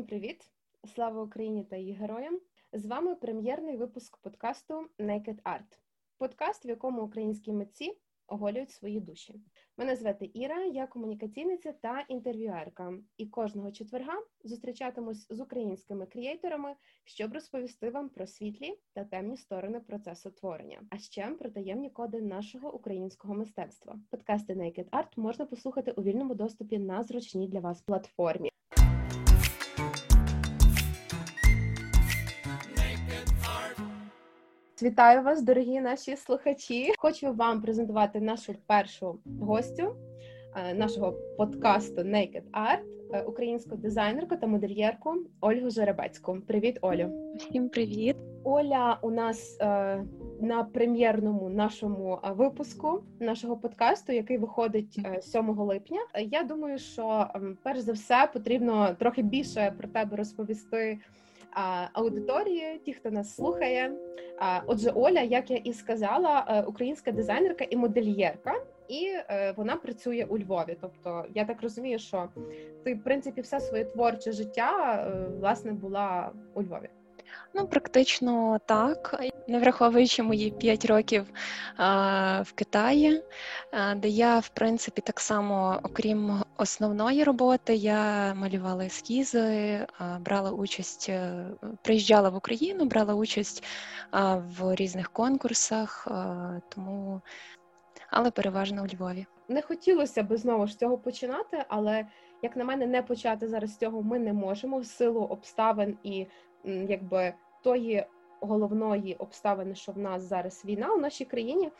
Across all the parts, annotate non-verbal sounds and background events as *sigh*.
Всім привіт! Слава Україні та її героям! З вами прем'єрний випуск подкасту Naked Art. Подкаст, в якому українські митці оголюють свої душі. Мене звати Іра, я комунікаційниця та інтерв'юерка. І кожного четверга зустрічатимусь з українськими креаторами, щоб розповісти вам про світлі та темні сторони процесу творення, а ще про таємні коди нашого українського мистецтва. Подкасти Naked Art можна послухати у вільному доступі на зручній для вас платформі. Вітаю вас, дорогі наші слухачі. Хочу вам презентувати нашу першу гостю е, нашого подкасту Naked Art, е, українську дизайнерку та модельєрку Ольгу Жеребецьку. Привіт, Олю! Всім привіт! Оля у нас е, на прем'єрному нашому випуску нашого подкасту, який виходить 7 липня. Я думаю, що ем, перш за все потрібно трохи більше про тебе розповісти аудиторії, ті, хто нас слухає. Отже, Оля, як я і сказала, е, українська дизайнерка і модельєрка, і е, вона працює у Львові. Тобто, я так розумію, що ти в принципі все своє творче життя е, власне була у Львові. Ну, практично так, не враховуючи мої 5 років а, в Китаї, а, де я, в принципі, так само, окрім основної роботи, я малювала ескізи, а, брала участь, е, приїжджала в Україну, брала участь в різних конкурсах, тому, але переважно у Львові. Не хотілося б знову ж цього починати, але як на мене, не почати зараз цього ми не можемо в силу обставин і якби тої головної обставини, що в нас зараз війна у нашій країні.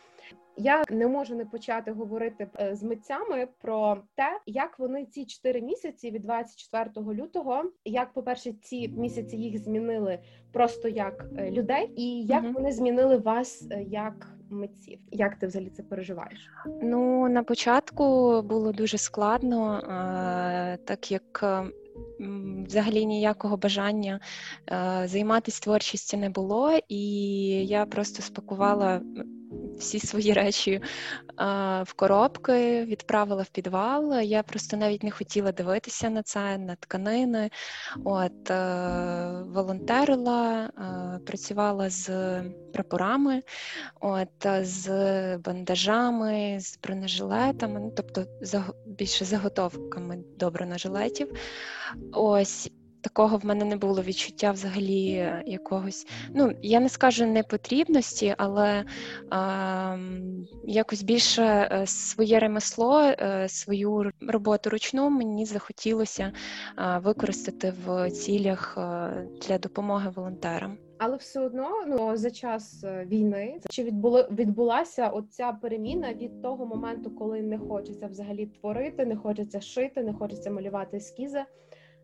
Я не можу не почати говорити е, з митцями про те, як вони ці чотири місяці від 24 лютого, як по перше, ці місяці їх змінили просто як е, людей, і як mm вони змінили вас е, як митців. Як ти взагалі це переживаєш? Ну на початку було дуже складно, так як взагалі ніякого бажання е, займатися творчістю не було, і я просто спакувала всі свої речі в коробки, відправила в підвал. Я просто навіть не хотіла дивитися на це, на тканини. От е, волонтерила, е, працювала з прапорами, от з бандажами, з бронежилетами, ну тобто більше заготовками до бронежилетів. Ось такого в мене не було відчуття взагалі якогось. Ну, я не скажу непотрібності, але а, якось більше е, своє ремесло, е, свою роботу ручну мені захотілося використати в цілях для допомоги волонтерам. Але все одно ну за час е, війни чи відбули відбулася оця переміна від того моменту, коли не хочеться взагалі творити, не хочеться шити, не хочеться малювати ескізи,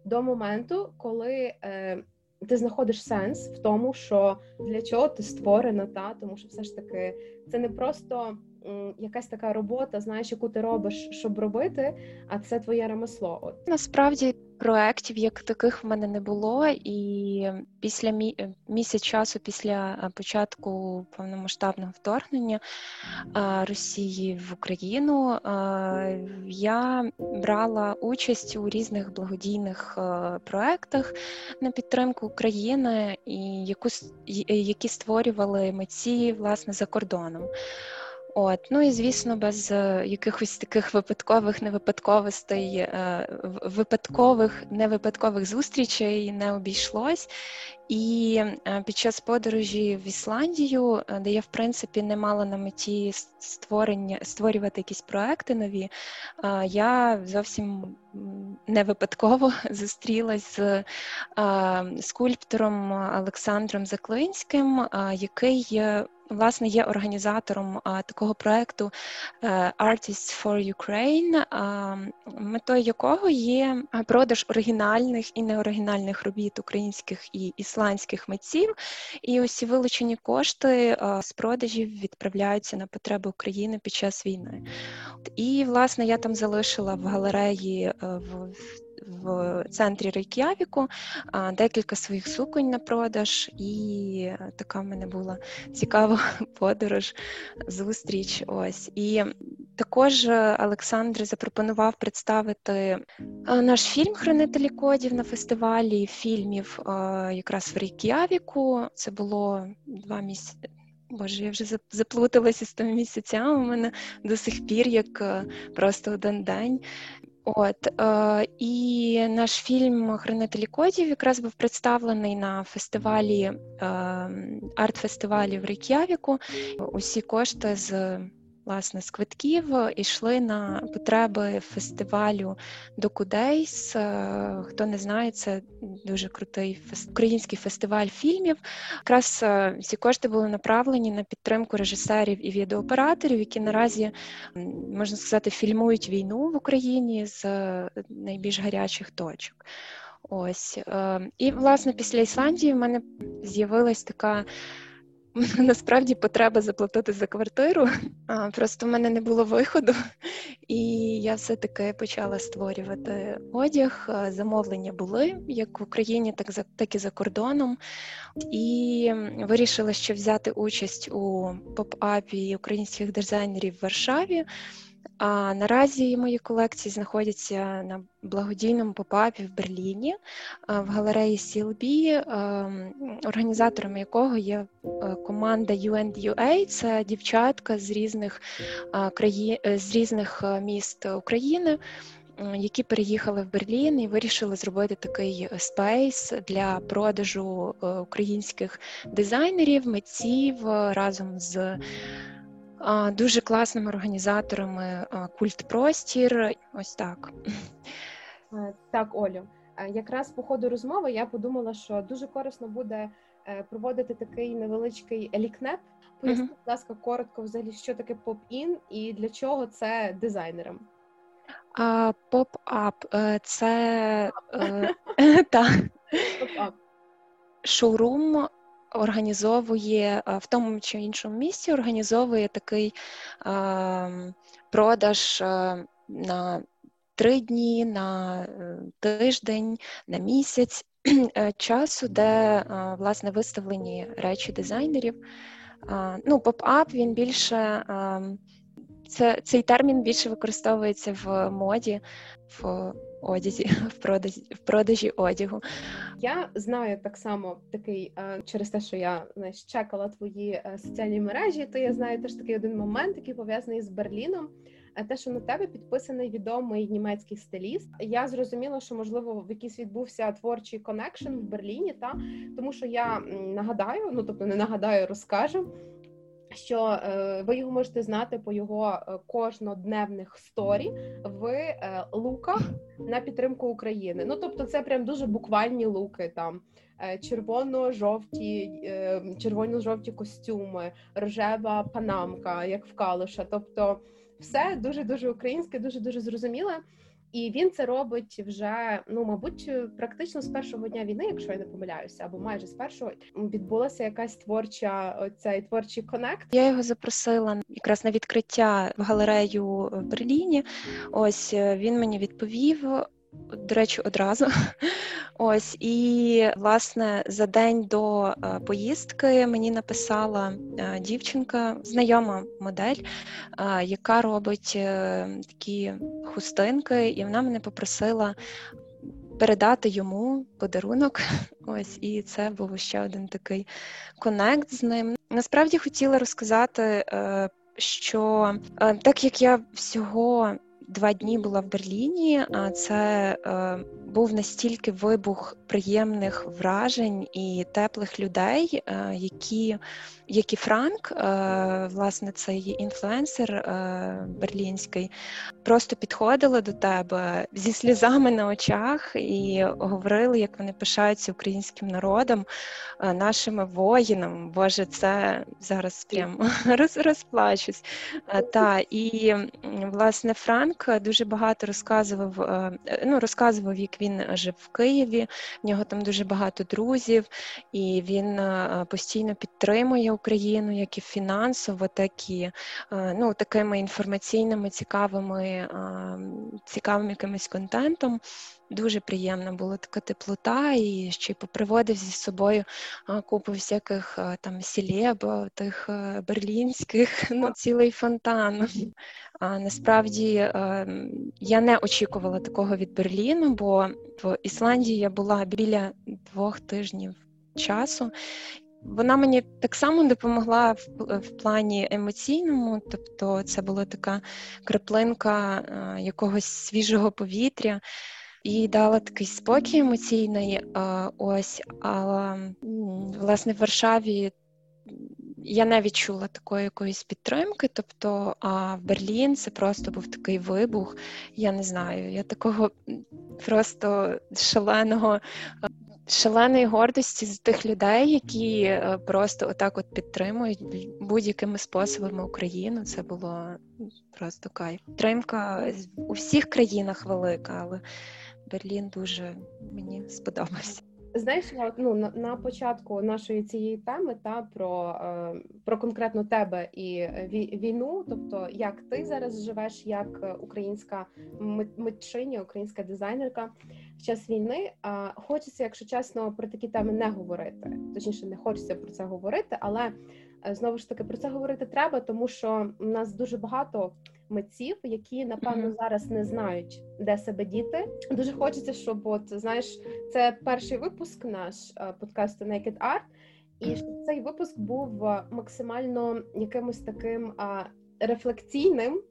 до моменту, коли е, ти знаходиш сенс в тому, що для чого ти створена, та тому що все ж таки це не просто якась така робота, знаєш, яку ти робиш, щоб робити, а це твоє ремесло. От насправді проєктів як таких в мене не було, і після мі... Е, місяць часу, після е, початку повномасштабного вторгнення Росії в Україну, я брала участь у різних благодійних е, проєктах на підтримку України, і яку які створювали митці власне за кордоном. От, ну і звісно, без е, якихось таких випадкових невипадковостей, е, випадкових невипадкових зустрічей не обійшлось. І е, під час подорожі в Ісландію, де я в принципі не мала на меті створення створювати якісь проекти нові, я зовсім не випадково *laughs* зустрілась з скульптором Олександром Заклинським, який власне є організатором такого проекту Artists for Ukraine, метою якого є продаж оригінальних і неоригінальних робіт українських і ісландських митців. І усі вилучені кошти з продажів відправляються на потреби України під час війни. І власне я там залишила в галереї в в центрі Рейк'явіку, декілька своїх суконь на продаж, і така в мене була цікава *laughs* подорож, зустріч. Ось і також Олександр запропонував представити наш фільм Хранителі кодів на фестивалі фільмів якраз в Рейк'явіку. Це було два місяці. Боже, я вже заплуталася з тими місяцями. У мене до сих пір як е, просто один день. От е, і наш фільм Хранителі кодів якраз був представлений на фестивалі е, арт-фестивалі в Рейк'явіку. Усі кошти з власне з квитків йшли на потреби фестивалю Докудейс. Е, хто не знає, це дуже крутий український фестиваль фільмів. Якраз е, ці кошти були направлені на підтримку режисерів і відеооператорів, які наразі можна сказати фільмують війну в Україні з е, найбільш гарячих точок. Ось і власне після Ісландії в мене з'явилась така *laughs* насправді потреба заплатити за квартиру. А, Просто в мене не було виходу, і я все-таки почала створювати одяг. Замовлення були як в Україні, так за так і за кордоном. І вирішила ще взяти участь у pop-up і українських дизайнерів в Варшаві. А наразі мої колекції знаходяться на благодійному pop-up і в Берліні в галереї CLB, організаторами якого є е, команда UNDUA. Це дівчатка з різних країн з різних е, міст України. Які переїхали в Берлін і вирішили зробити такий space для продажу е, українських дизайнерів, митців разом з дуже класними організаторами культ простір. Ось так. Е, так, Олю. Е, якраз по ходу розмови я подумала, що дуже корисно буде е, проводити такий невеличкий лікнеп. Поясніть, будь ласка, коротко, взагалі, що таке pop-up і для чого це дизайнерам. Pop-up це *laughs* так. шоурум організовує в тому чи іншому місці, організовує такий продаж на три дні, на е, тиждень, на місяць е, часу, де власне виставлені речі дизайнерів. Ну, pop-up він більше. Це цей термін більше використовується в моді, в одязі, *laughs* в продажі в продажі одягу. Я знаю так само такий е, через те, що я знаєш, check ала твої е, соціальні мережі. То я знаю теж такий один момент, який пов'язаний з Берліном. Е, те, що на тебе підписаний відомий німецький стиліст, я зрозуміла, що можливо в якийсь відбувся творчий connection в Берліні, та тому що я нагадаю, ну тобто не нагадаю, розкажу що е, ви його можете знати по його е, кожнодневних story в е, луках на підтримку України. Ну тобто, це прям дуже буквальні луки там. Червоно-жовті, червоно-жовті костюми, рожева панамка, як в калуша. Тобто, все дуже дуже українське, дуже дуже зрозуміле. І він це робить вже ну, мабуть, практично з першого дня війни, якщо я не помиляюся, або майже з першого відбулася якась творча цей творчий конект. Я його запросила якраз на відкриття в галерею в Берліні. Ось е, він мені відповів до речі, одразу. *laughs* Ось і власне за день до е, поїздки мені написала е, дівчинка, знайома модель, е, яка робить такі хустинки, і вона мене попросила. Передати йому подарунок, *laughs* ось і це був ще один такий конект з ним. Насправді хотіла розказати, що так як я всього два дні була в Берліні, а це е, був настільки вибух приємних вражень і теплих людей, е, які як Франк, е, власне, цей інфлюенсер е, берлінський, просто підходили до тебе зі сльозами на очах і говорили, як вони пишаються українським народом, е, нашими воїнами. Боже, це зараз прям *laughs* роз, розплачусь. Та і власне Франк дуже багато розказував. Ну, розказував, як він жив в Києві. В нього там дуже багато друзів, і він постійно підтримує. Україну, як і фінансово, так і е, ну, такими інформаційними, цікавими, цікавим якимось контентом. Дуже приємна була така теплота, і ще й поприводив зі собою купу всяких там сілєб, тих берлінських, *laughs* ну цілий фонтан. А насправді я не очікувала такого від Берліну, бо в Ісландії я була біля двох тижнів часу. Вона мені так само допомогла в, в плані емоційному, тобто це була така краплинка якогось свіжого повітря і дала такий спокій емоційний. Ось, але власне в Варшаві. Я не відчула такої якоїсь підтримки, тобто, а в Берлін це просто був такий вибух. Я не знаю, я такого просто шаленого шаленої гордості з тих людей, які е, просто отак от підтримують будь-якими способами Україну. Це було просто кайф. Підтримка у всіх країнах велика, але Берлін дуже мені сподобався. Знаєш, ну на, на початку нашої цієї теми та про е, про конкретно тебе і війну, тобто як ти зараз живеш, як українська митчиня, українська дизайнерка в час війни. Хочеться, якщо чесно, про такі теми не говорити. Точніше, не хочеться про це говорити, але е, знову ж таки про це говорити треба, тому що в нас дуже багато митців, які напевно зараз не знають, де себе діти. Дуже хочеться, щоб от знаєш, це перший випуск наш е, подкасту Naked Art, і щоб цей випуск був е, максимально якимось таким рефлекційним.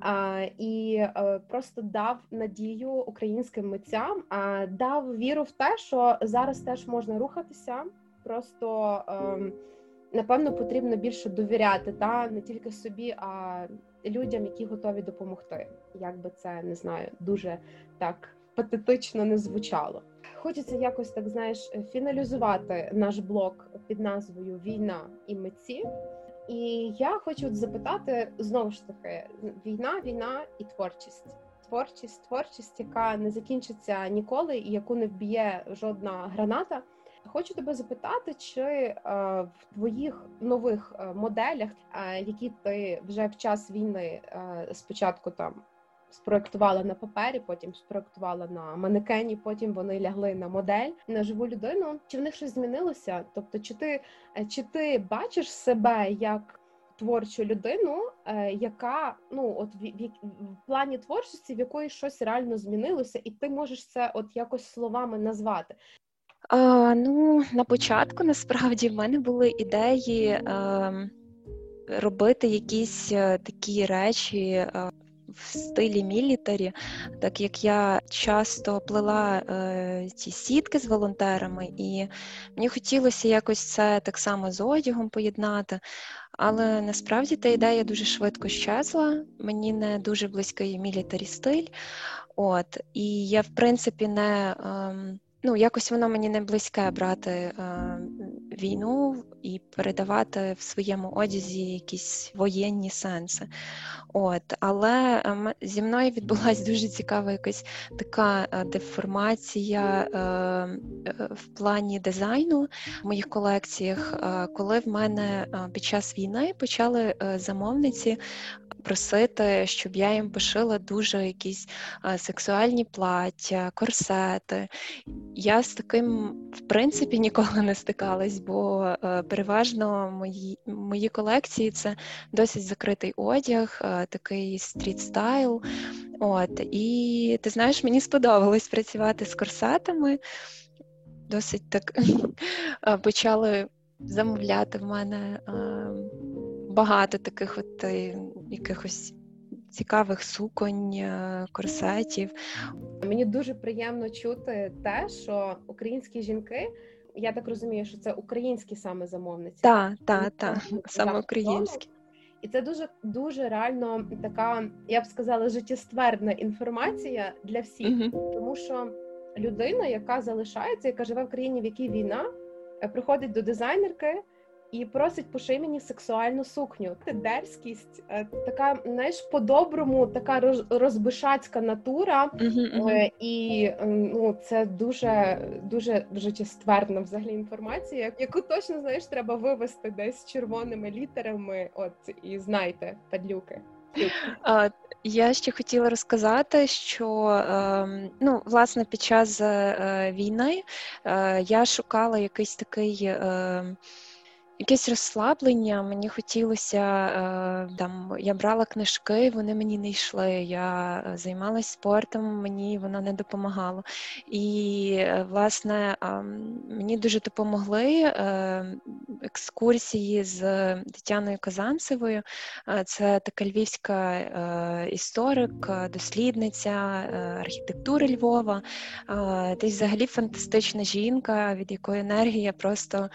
А, І а, е, просто дав надію українським митцям, а дав віру в те, що зараз теж можна рухатися. Просто а, ем, напевно потрібно більше довіряти, та не тільки собі, а людям, які готові допомогти. Як би це не знаю, дуже так патетично не звучало. Хочеться якось так знаєш фіналізувати наш блок під назвою Війна і митці. І я хочу запитати знову ж таки: війна, війна і творчість. Творчість, творчість, яка не закінчиться ніколи, і яку не вб'є жодна граната. Хочу тебе запитати, чи е, в твоїх нових е, моделях, е, які ти вже в час війни е, спочатку там спроектувала на папері, потім спроектувала на манекені, потім вони лягли на модель на живу людину. Чи в них щось змінилося? Тобто, чи ти е, чи ти бачиш себе як творчу людину, е, яка ну от в, в, в плані творчості, в якої щось реально змінилося, і ти можеш це от якось словами назвати? А, Ну, на початку насправді в мене були ідеї е, робити якісь е, такі речі. Е, в стилі мілітарі, так як я часто плела е, ці сітки з волонтерами, і мені хотілося якось це так само з одягом поєднати. Але насправді та ідея дуже швидко щезла. Мені не дуже близький мілітарі стиль. От, І я, в принципі, не. Е, ну, якось воно мені не близьке брати е, війну і передавати в своєму одязі якісь воєнні сенси. От, Але е, зі мною відбулася дуже цікава якась така е, деформація е, е, в плані дизайну в моїх колекціях, е, коли в мене під час війни почали замовниці просити, щоб я їм пошила дуже якісь сексуальні плаття, корсети. Я з таким, в принципі, ніколи не стикалась, бо е, переважно мої мої колекції це досить закритий одяг, е, такий стріт-стайл. От, І ти знаєш, мені сподобалось працювати з корсетами. Досить так *laughs* е, почали замовляти в мене багато таких от якихось цікавих суконь, корсетів. Мені дуже приємно чути те, що українські жінки. Я так розумію, що це українські саме замовниці. Так, так, так, саме українські. І це дуже дуже реально така, я б сказала, життєствердна інформація для всіх, uh тому що людина, яка залишається, яка живе в країні, в якій війна, е, приходить до дизайнерки і просить поший мені сексуальну сукню. Це дерзкість, е, така знаєш, по-доброму, така розбишацька натура, uh-huh, і ну це дуже дуже життєствердна взагалі інформація, яку точно знаєш, треба вивести десь червоними літерами. От і знайте падлюки. Я ще хотіла розказати, що ем, ну, власне під час е, війни я шукала якийсь такий. Якесь розслаблення. Мені хотілося е, там, я брала книжки, вони мені не йшли. Я е, займалася спортом, мені воно не допомагало. І е, власне мені дуже допомогли екскурсії з Тетяною Казанцевою. Це така львівська історик, дослідниця архітектури Львова. Десь взагалі фантастична жінка, від якої енергія просто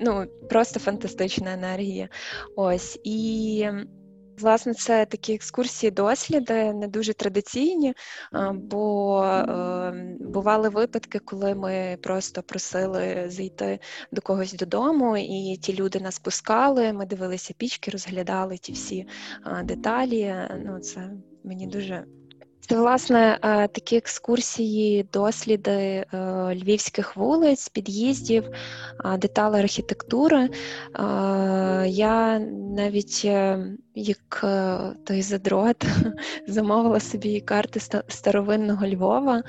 ну, просто фантастична енергія. Ось і. Власне, це такі екскурсії, досліди не дуже традиційні, бо е, бували випадки, коли ми просто просили зайти до когось додому, і ті люди нас пускали. Ми дивилися пічки, розглядали ті всі деталі. Ну, це мені дуже це власне е, такі екскурсії, досліди е, львівських вулиць, під'їздів, деталі архітектури. Я навіть як е, той задрот *laughs* замовила собі карти старовинного Львова,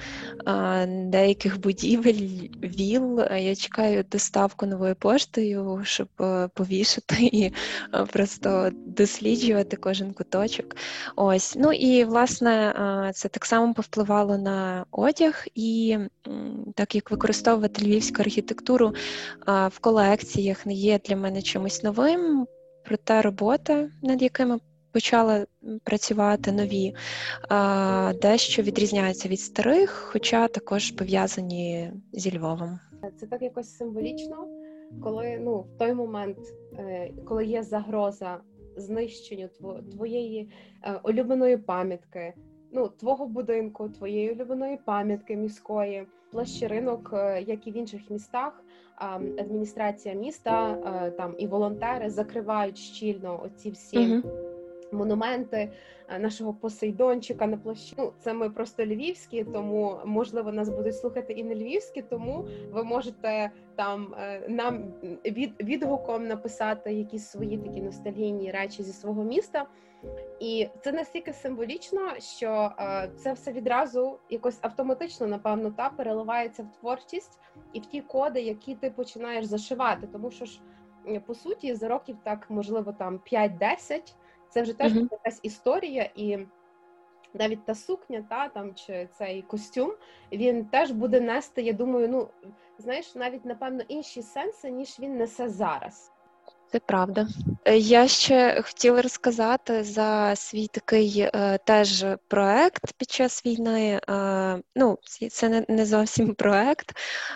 деяких будівель, віл. Я чекаю доставку новою поштою, щоб повішати і просто досліджувати кожен куточок. Ось, ну і власне це так само повпливало на одяг, і так як використовувати львівську архітектуру в колекціях не є для мене чимось новим. Проте робота, над якими почала працювати нові, дещо відрізняються від старих, хоча також пов'язані зі Львовом. Це так якось символічно, коли ну в той момент, е, коли є загроза знищенню твоєї е, улюбленої пам'ятки, ну твого будинку, твоєї улюбленої пам'ятки міської, площі ринок, е, як і в інших містах. Адміністрація міста там і волонтери закривають щільно оці всі. Uh-huh. Монументи нашого посейдончика на площі. Ну, це ми просто львівські, тому можливо нас будуть слухати і не львівські. Тому ви можете там е, нам від відгуком написати якісь свої такі ностальгійні речі зі свого міста. І це настільки символічно, що е, це все відразу якось автоматично, напевно, та переливається в творчість і в ті коди, які ти починаєш зашивати. Тому що ж по суті за років так можливо там 5-10, це вже теж uh-huh. якась історія, і навіть та сукня, та там чи цей костюм, він теж буде нести. Я думаю, ну знаєш, навіть напевно інші сенси, ніж він несе зараз. Це правда. Е, я ще хотіла розказати за свій такий е, теж проект під час війни. Е, ну, це не, не зовсім проект,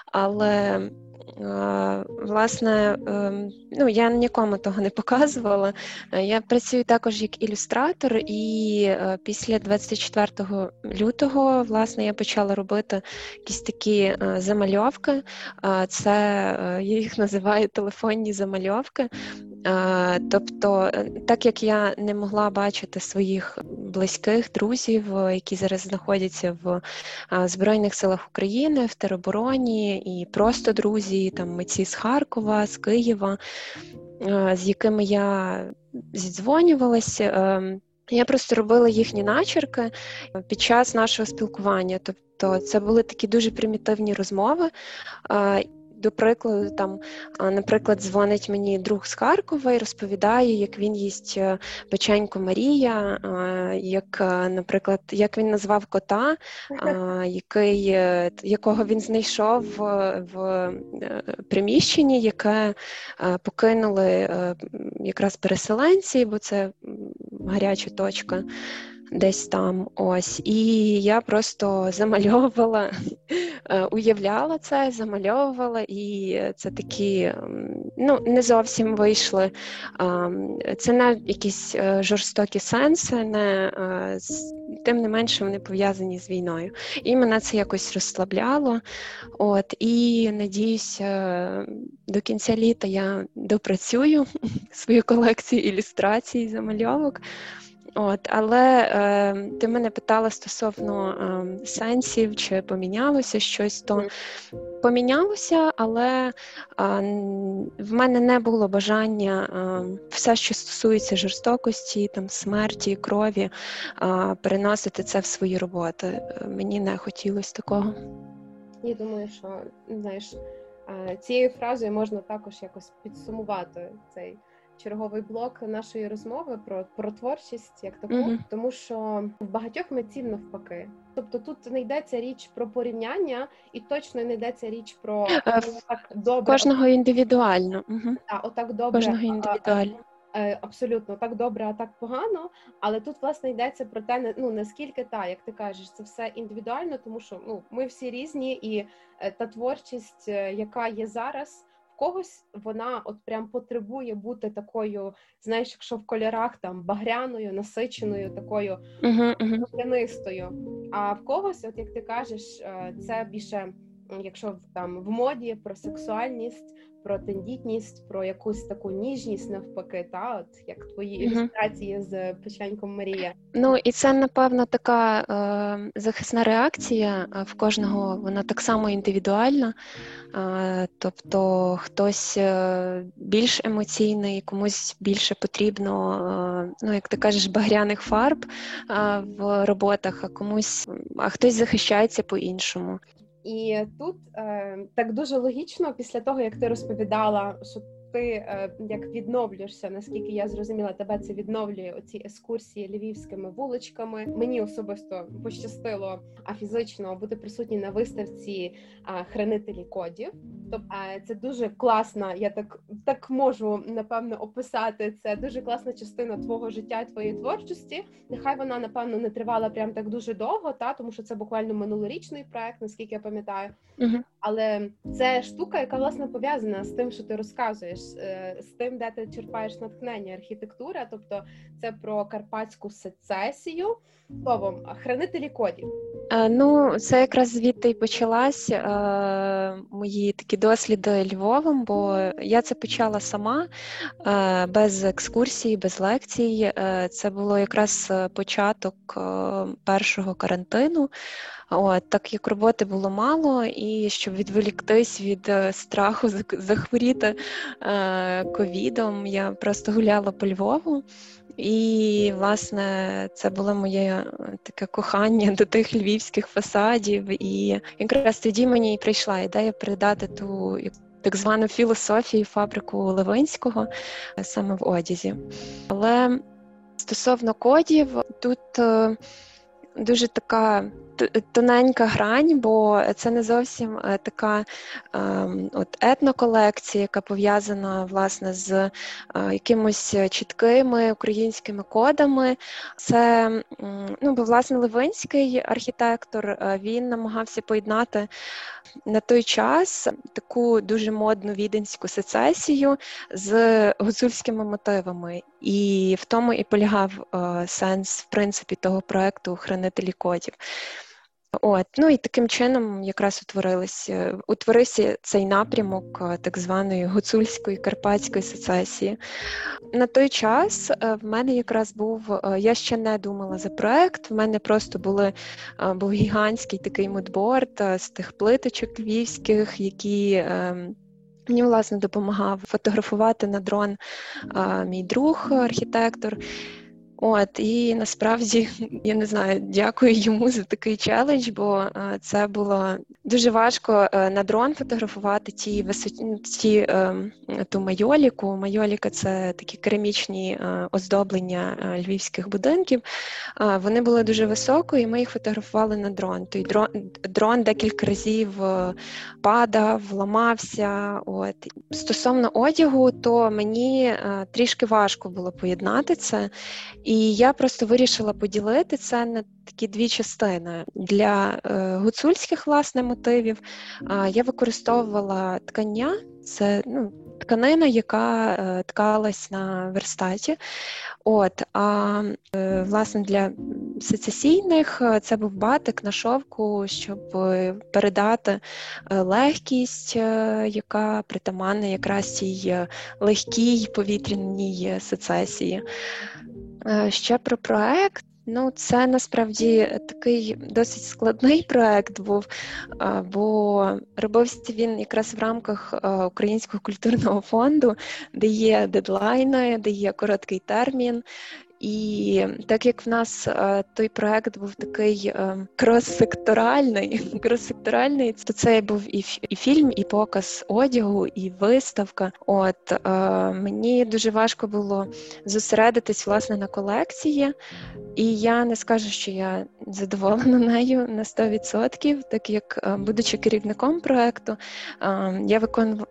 але Власне, ем, ну я нікому того не показувала. Я працюю також як ілюстратор, і е, після 24 лютого власне я почала робити якісь такі е, замальовки. Це е, я їх називаю телефонні замальовки. Тобто, так як я не могла бачити своїх близьких друзів, які зараз знаходяться в Збройних силах України, в теробороні і просто друзі там митці з Харкова, з Києва, е, з якими я зідзвонювалася. Е, я просто робила їхні начерки під час нашого спілкування. Тобто це були такі дуже примітивні розмови. До прикладу, там, наприклад, дзвонить мені друг з Харкова і розповідає, як він їсть е, печеньку Марія, як, е, наприклад, як він назвав кота, який, е, якого він знайшов в приміщенні, яке покинули якраз переселенці, бо це гаряча точка десь там. Ось. І я просто замальовувала, е, уявляла це, замальовувала, і це такі ну, не зовсім вийшли. Це не якісь е, жорстокі сенси, не, е, тим не менше вони пов'язані з війною. І мене це якось розслабляло. От, І надіюся, до кінця літа я допрацюю *laughs* свою колекцію ілюстрацій, замальовок. От, Але е, ти мене питала стосовно е, сенсів, чи помінялося щось, то помінялося, але е, в мене не було бажання е, все, що стосується жорстокості, там смерті, крові, е, переносити це в свої роботи. Мені не хотілося такого. Я думаю, що знаєш, цією фразою можна також якось підсумувати цей черговий блок нашої розмови про про творчість як таку, mm-hmm. тому що в багатьох митців навпаки. Тобто тут не йдеться річ про порівняння, і точно не йдеться річ про е, так добре кожного індивідуально. Угу. Так, отак добре кожного індивідуально. Е, абсолютно так добре, а так погано. Але тут власне йдеться про те, ну наскільки та, як ти кажеш, це все індивідуально, тому що ну ми всі різні, і е, та творчість, яка є зараз когось вона от прям потребує бути такою, знаєш, якщо в кольорах там багряною, насиченою, такою uh-huh, А в когось, от як ти кажеш, е, це більше, якщо там в моді про сексуальність, про тендітність, про якусь таку ніжність навпаки, та от як твої ілюстрації з печеньком Марія. Ну і це напевно така е, захисна реакція в кожного. Вона так само індивідуальна, е, тобто хтось е, більш емоційний, комусь більше потрібно, е, ну як ти кажеш, багряних фарб е, в роботах, а комусь а хтось захищається по-іншому. І тут е, так дуже логічно, після того як ти розповідала, що ти е, як відновлюєшся, наскільки я зрозуміла, тебе це відновлює оці екскурсії львівськими вуличками. Мені особисто пощастило а фізично бути присутні на виставці хранителі кодів. Тобто це дуже класна. Я так так можу напевно описати. Це дуже класна частина твого життя, твоєї творчості. Нехай вона напевно не тривала прям так дуже довго, та тому що це буквально минулорічний проект, наскільки я пам'ятаю. Угу. Але це штука, яка власне пов'язана з тим, що ти розказуєш, з тим, де ти черпаєш натхнення, архітектура, тобто це про карпатську сецесію, словом, хранителі кодів. Е, ну, це якраз звідти й почалась е, мої такі досліди Львовом, бо я це почала сама е, без екскурсій, без лекцій. Е, це було якраз початок е, першого карантину. От, Так як роботи було мало, і щоб відволіктись від е, страху захворіти е, ковідом, я просто гуляла по Львову. І, власне, це було моє е, таке кохання до тих львівських фасадів. І якраз тоді мені і прийшла ідея передати ту так звану філософію фабрику Левинського саме в одязі. Але стосовно кодів, тут дуже така тоненька грань, бо це не зовсім е, така ем, от етноколекція, яка пов'язана власне з е, якимось чіткими українськими кодами. Це ну, бо власне Левинський архітектор е, він намагався поєднати на той час таку дуже модну віденську сецесію з гуцульськими мотивами. І в тому і полягав сенс в принципі того проекту Хранителі кодів. От, ну і таким чином якраз утворилися, утворився цей напрямок е, так званої гуцульської карпатської сецесії. На той час е, в мене якраз був, е, я ще не думала за проект, в мене просто були, був гігантський такий мудборд з тих плиточок львівських, які. Ем, мені власне допомагав фотографувати на дрон мій друг, архітектор. От і насправді я не знаю, дякую йому за такий челендж, бо е, це було дуже важко е, на дрон фотографувати ті висоті ті, е, ту майоліку. Майоліка це такі керамічні оздоблення львівських будинків. Вони були дуже високо, і ми їх фотографували на дрон. Той дрон дрон декілька разів падав, ламався. От стосовно одягу, то мені трішки важко було поєднати це. І я просто вирішила поділити це на такі дві частини. Для е, гуцульських власне мотивів я використовувала ткання, це ну, тканина, яка е, ткалась на верстаті. От, А е, власне для сецесійних це був батик на шовку, щоб передати легкість, яка притаманна якраз цій легкій повітряній сецесії. Е, ще про проект. Ну, це насправді такий досить складний *laughs* проект був, бо робився він якраз в рамках Українського культурного фонду, де є дедлайни, де є короткий термін, і так як в нас е, той проект *laughs* був такий е, крос-секторальний, крос-секторальний, то це був і і фільм, і показ одягу, і виставка. От е, мені дуже важко було зосередитись власне на колекції, і я не скажу, що я задоволена *laughs* нею на 100%, так як, будучи керівником проекту, я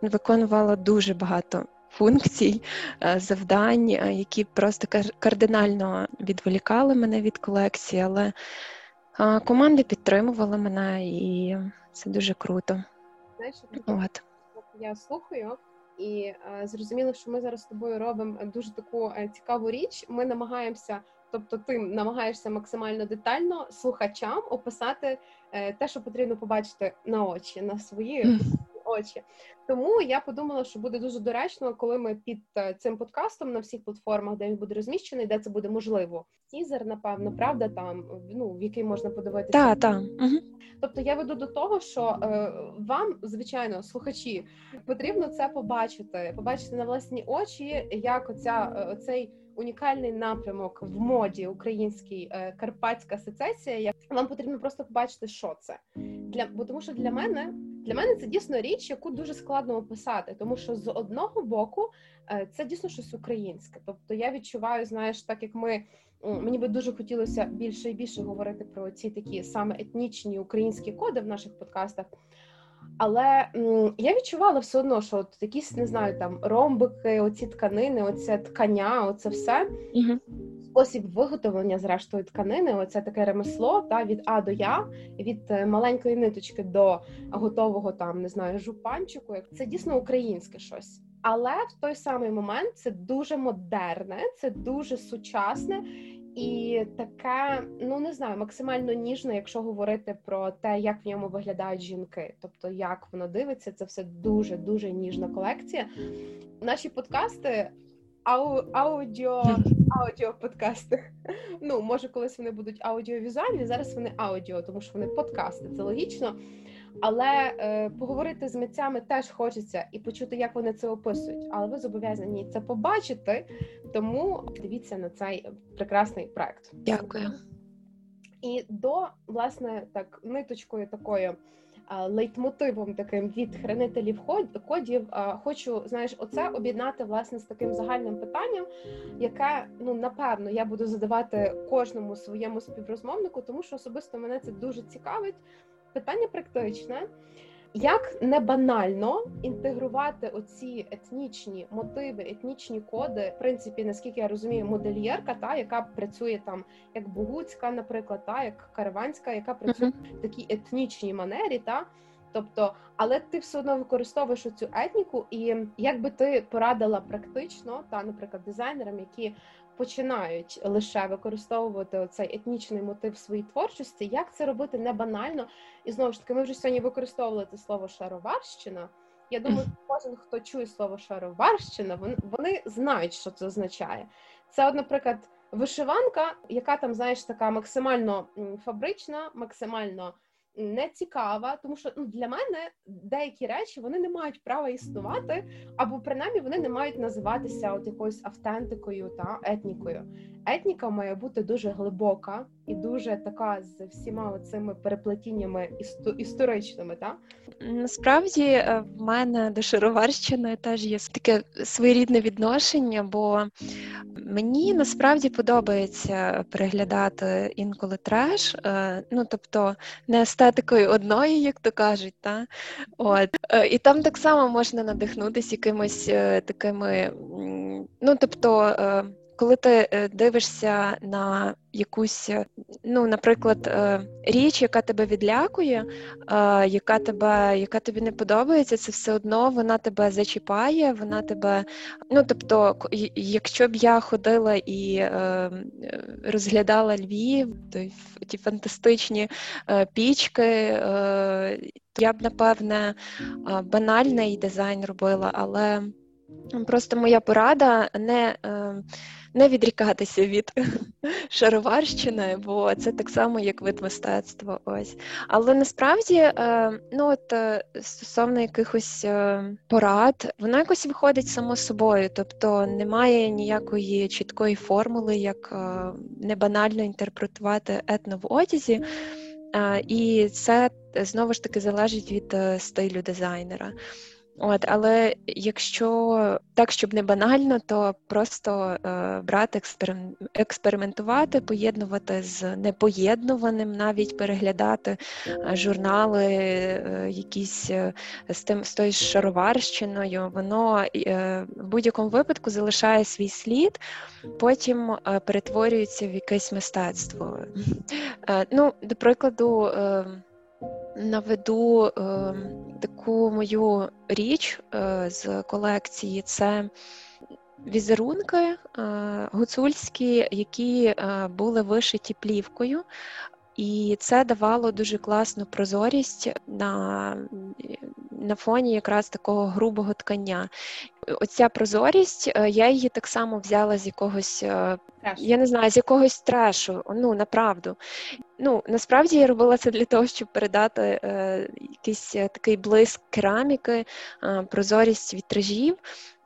виконувала дуже багато функцій, е, завдань, е, які просто кардинально відволікали мене від колекції, але е, команди підтримували мене, і це дуже круто. Знаєш, От. я слухаю. І зрозуміло, що ми зараз з тобою робимо дуже таку цікаву річ. Ми намагаємося, тобто, ти намагаєшся максимально детально слухачам описати те, що потрібно побачити на очі, на свої очі. Тому я подумала, що буде дуже доречно, коли ми під е, цим подкастом на всіх платформах, де він буде розміщений, де це буде можливо. Тізер, напевно, правда, там ну в який можна подивитися. Так, так. Угу. Тобто я веду до того, що е, вам, звичайно, слухачі, потрібно це побачити, побачити на власні очі, як оця е, оцей унікальний напрямок в моді українській е, карпатська сецесія. Вам потрібно просто побачити, що це для бо тому, що для мене для мене це дійсно річ, яку дуже складно описати, тому що з одного боку е, це дійсно щось українське. Тобто я відчуваю, знаєш, так як ми. Мені би дуже хотілося більше і більше говорити про ці такі саме етнічні українські коди в наших подкастах. Але м, я відчувала все одно, що от якісь не знаю, там ромбики, оці тканини, оце ткання, оце все. Угу. Спосіб виготовлення, зрештою, тканини, оце таке ремесло та від А до Я, від е, маленької ниточки до готового там не знаю жупанчику. Це дійсно українське щось. Але в той самий момент це дуже модерне, це дуже сучасне і таке, ну не знаю, максимально ніжне, якщо говорити про те, як в ньому виглядають жінки, тобто як воно дивиться, це все дуже дуже ніжна колекція. Наші подкасти. Ау, аудіо аудіо подкасти. *laughs* Ну, може, колись вони будуть аудіовізуальні, зараз вони аудіо, тому що вони подкасти, це логічно. Але е, поговорити з митцями теж хочеться і почути, як вони це описують. Але ви зобов'язані це побачити, тому дивіться на цей прекрасний проект. Дякую. І до власне так ниточкою такою. Лейтмотивом таким від хранителів кодів хочу знаєш, оце об'єднати власне з таким загальним питанням, яке ну напевно я буду задавати кожному своєму співрозмовнику, тому що особисто мене це дуже цікавить питання практичне. Як не банально інтегрувати оці етнічні мотиви, етнічні коди, в принципі, наскільки я розумію, модельєрка, та яка працює там як Богуцька, наприклад, та як Караванська, яка працює в такій етнічній манері, та. Тобто, але ти все одно використовуєш цю етніку, і як би ти порадила практично, та, наприклад, дизайнерам, які починають лише використовувати цей етнічний мотив в своїй творчості, як це робити не банально? І знову ж таки, ми вже сьогодні використовували це слово шароварщина. Я думаю, кожен, хто чує слово шароварщина, вони, вони знають, що це означає. Це, от, наприклад, вишиванка, яка там, знаєш, така максимально фабрична, максимально не цікава, тому що ну для мене деякі речі вони не мають права існувати, або принаймні вони не мають називатися от якоюсь автентикою та етнікою. Етніка має бути дуже глибока і дуже така з всіма цими переплетіннями істо- історичними. Та насправді е, в мене до Шароварщини теж є таке своєрідне відношення, бо мені насправді подобається переглядати інколи треш, е, ну тобто не естетикою одної, як то кажуть, та от е, і там так само можна надихнутися якимось такими, ну тобто коли ти е, дивишся на якусь, е, ну, наприклад, е, річ, яка тебе відлякує, яка тебе, яка тобі не подобається, це все одно вона тебе зачіпає, вона тебе. Ну, тобто, якщо б я ходила і розглядала Львів, ті фантастичні пічки, я б напевне банальний дизайн робила, але. Просто моя порада не е, не відрікатися від *laughs* шароварщини, бо це так само, як вид мистецтва. Ось. Але насправді, е, ну от е, стосовно якихось порад, воно якось виходить само собою, тобто немає ніякої чіткої формули, як не банально інтерпретувати етно в одязі. І це знову ж таки залежить від стилю дизайнера. От, але якщо так, щоб не банально, то просто е, брати експерим, експериментувати, поєднувати з непоєднуваним, навіть переглядати е, журнали, е, якісь е, з тим з тою шароварщиною, воно е, в будь-якому випадку залишає свій слід, потім перетворюється в якесь мистецтво. Ну, До прикладу наведу е, таку мою річ е, з колекції. Це візерунки е, гуцульські, які е, були вишиті плівкою. І це давало дуже класну прозорість на на фоні якраз такого грубого ткання. Оця прозорість, е, я її так само взяла з якогось, е, Треш. я не знаю, з якогось трешу, ну направду. Ну, насправді я робила це для того, щоб передати е, якийсь е, такий блиск кераміки, е, прозорість вітражів,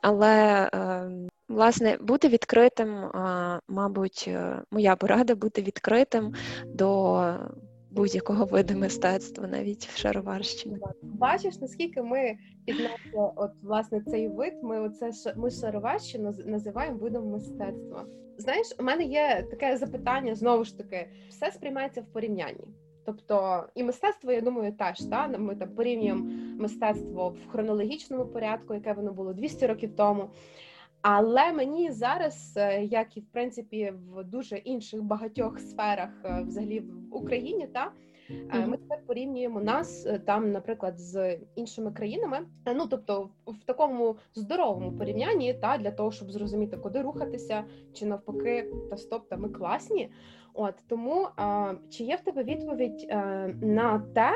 але е, власне бути відкритим, мабуть, моя порада бути відкритим до будь-якого виду мистецтва, навіть в шароварщині. Бачиш, наскільки ми піднесли от власне цей вид, ми оце ми шароварщину називаємо видом мистецтва. Знаєш, у мене є таке запитання знову ж таки, все сприймається в порівнянні. Тобто і мистецтво, я думаю, теж та ми там порівнюємо мистецтво в хронологічному порядку, яке воно було 200 років тому. Але мені зараз, е, як і в принципі в дуже інших багатьох сферах, е, взагалі в Україні, та mm-hmm. ми тепер порівнюємо нас там, наприклад, з іншими країнами. Ну тобто, в такому здоровому порівнянні, та для того, щоб зрозуміти, куди рухатися, чи навпаки, та стоп, та ми класні. От тому чи є в тебе відповідь на те?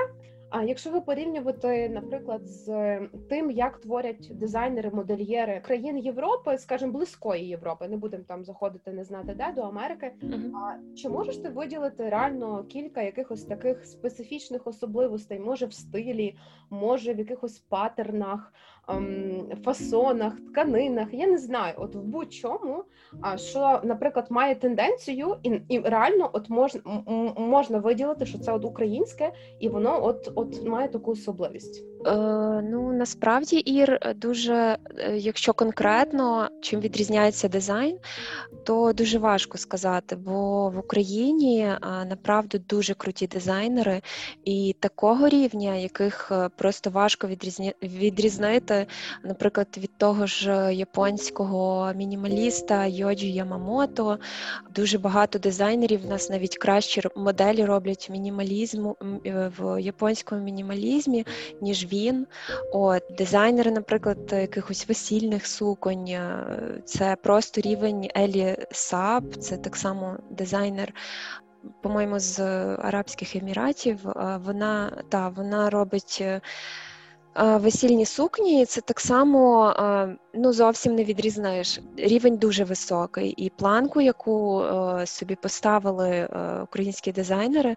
А якщо ви порівнювати, наприклад, з тим, як творять дизайнери, модельєри країн Європи, скажімо, близької Європи, не будемо там заходити, не знати де до Америки. Uh-huh. А чи можеш ти виділити реально кілька якихось таких специфічних особливостей? Може в стилі, може в якихось патернах, ем, фасонах, тканинах? Я не знаю, от в будь-чому, що, наприклад, має тенденцію, і і реально, от можна можна виділити, що це от українське, і воно от от має таку особливість? Е, Ну насправді ір дуже, е, якщо конкретно чим відрізняється дизайн, то дуже важко сказати, бо в Україні направду дуже круті дизайнери, і такого рівня, яких е, просто важко відрізня... відрізнити, наприклад, від того ж японського мінімаліста Йоджі Ямамото. Дуже багато дизайнерів в нас навіть кращі моделі роблять мінімалізму в японському мінімалізмі, ніж він. От Дизайнери, наприклад, якихось весільних суконь, е, це просто рівень Елі Саб, це так само дизайнер. По-моєму, з Арабських Еміратів е, вона та вона робить е, Весільні сукні це так само ну зовсім не відрізнаєш. Рівень дуже високий, і планку, яку собі поставили українські дизайнери.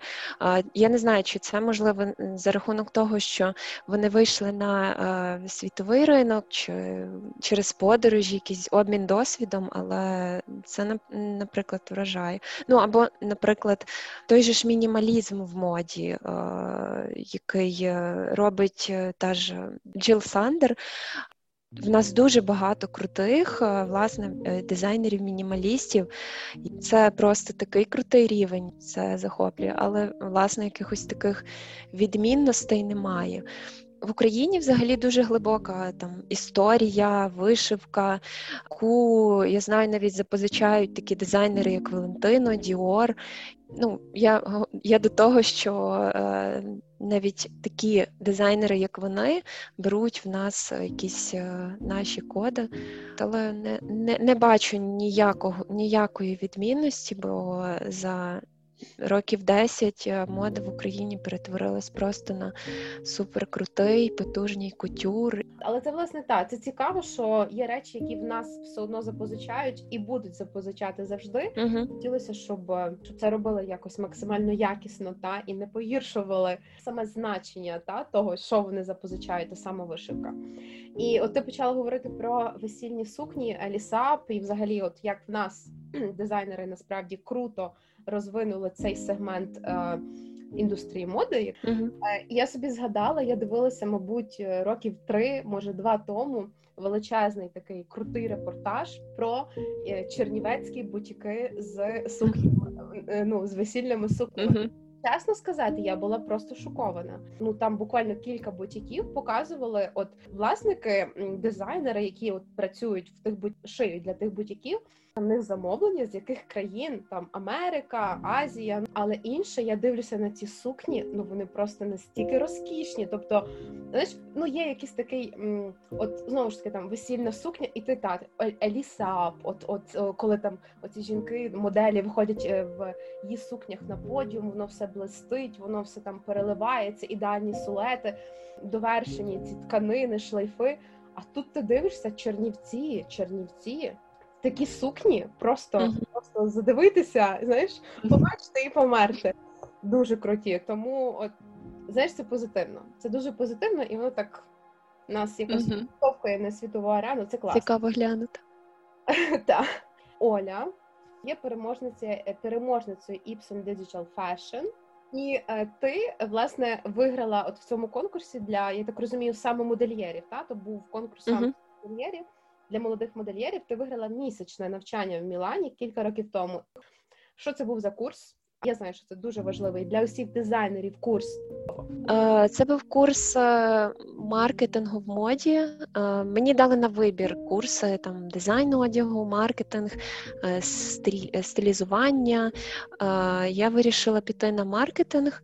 Я не знаю, чи це можливо за рахунок того, що вони вийшли на світовий ринок, чи через подорожі, якийсь обмін досвідом, але це наприклад вражає. Ну або, наприклад, той же ж мінімалізм в моді, який е, робить е, та ж ж Jil Sander. В нас дуже багато крутих е, власне е, дизайнерів-мінімалістів. Це просто такий крутий рівень, це захоплює, але власне якихось таких відмінностей немає. В Україні взагалі дуже глибока там історія, вишивка, яку я знаю, навіть запозичають такі дизайнери, як Валентино, Діор. Ну, я я до того, що е, навіть такі дизайнери, як вони, беруть в нас якісь е, наші коди, але не не, не бачу ніякого ніякої відмінності, бо за років 10 е, мода в Україні перетворилась просто на суперкрутий, потужний кутюр. Але це власне так, це цікаво, що є речі, які в нас все одно запозичають і будуть запозичати завжди. Угу. Хотілося, щоб, щоб це робили якось максимально якісно та і не погіршували саме значення та того, що вони запозичають, та саме вишивка. І от ти почала говорити про весільні сукні Лісап, і взагалі, от як в нас дизайнери насправді круто розвинули цей сегмент е, індустрії моди. Uh-huh. Е, я собі згадала, я дивилася, мабуть, років три, може два тому. Величезний такий крутий репортаж про е, чернівецькі бутіки з сукнями, е, ну з весільними сукнями. Uh-huh. Чесно сказати, я була просто шокована. Ну там буквально кілька бутіків показували, от власники, дизайнери, які от працюють в тих шиють для тих бутіків. В них замовлення з яких країн там Америка, Азія, але інше я дивлюся на ці сукні. Ну вони просто настільки розкішні. Тобто, знаєш, ну є якийсь такий, от знову ж таки там весільна сукня, і ти та Елісап. От, от коли там оці жінки, моделі виходять е, в її сукнях на подіум, воно все блистить, воно все там переливається, ідеальні сулети, довершені ці тканини, шлейфи. А тут ти дивишся Чернівці, Чернівці такі сукні, просто mm-hmm. просто задивитися, знаєш, побачити і померти. Дуже круті. Тому, от знаєш, це позитивно. Це дуже позитивно, і воно так нас якось mm-hmm. на світову арену. Це класно. Цікаво глянути. *laughs* Так. Оля є переможницею переможницею Ipsen Digital Fashion. І е, ти власне виграла от в цьому конкурсі для я так розумію саме модельєрів. Та то був конкурс саме uh-huh. модельєрів для молодих модельєрів. Ти виграла місячне навчання в Мілані кілька років тому. Що це був за курс? Я знаю, що це дуже важливий для усіх дизайнерів. Курс е, це був курс е, маркетингу в моді. Е, мені дали на вибір курси там дизайн одягу, маркетинг, стилізування. Я вирішила піти на маркетинг.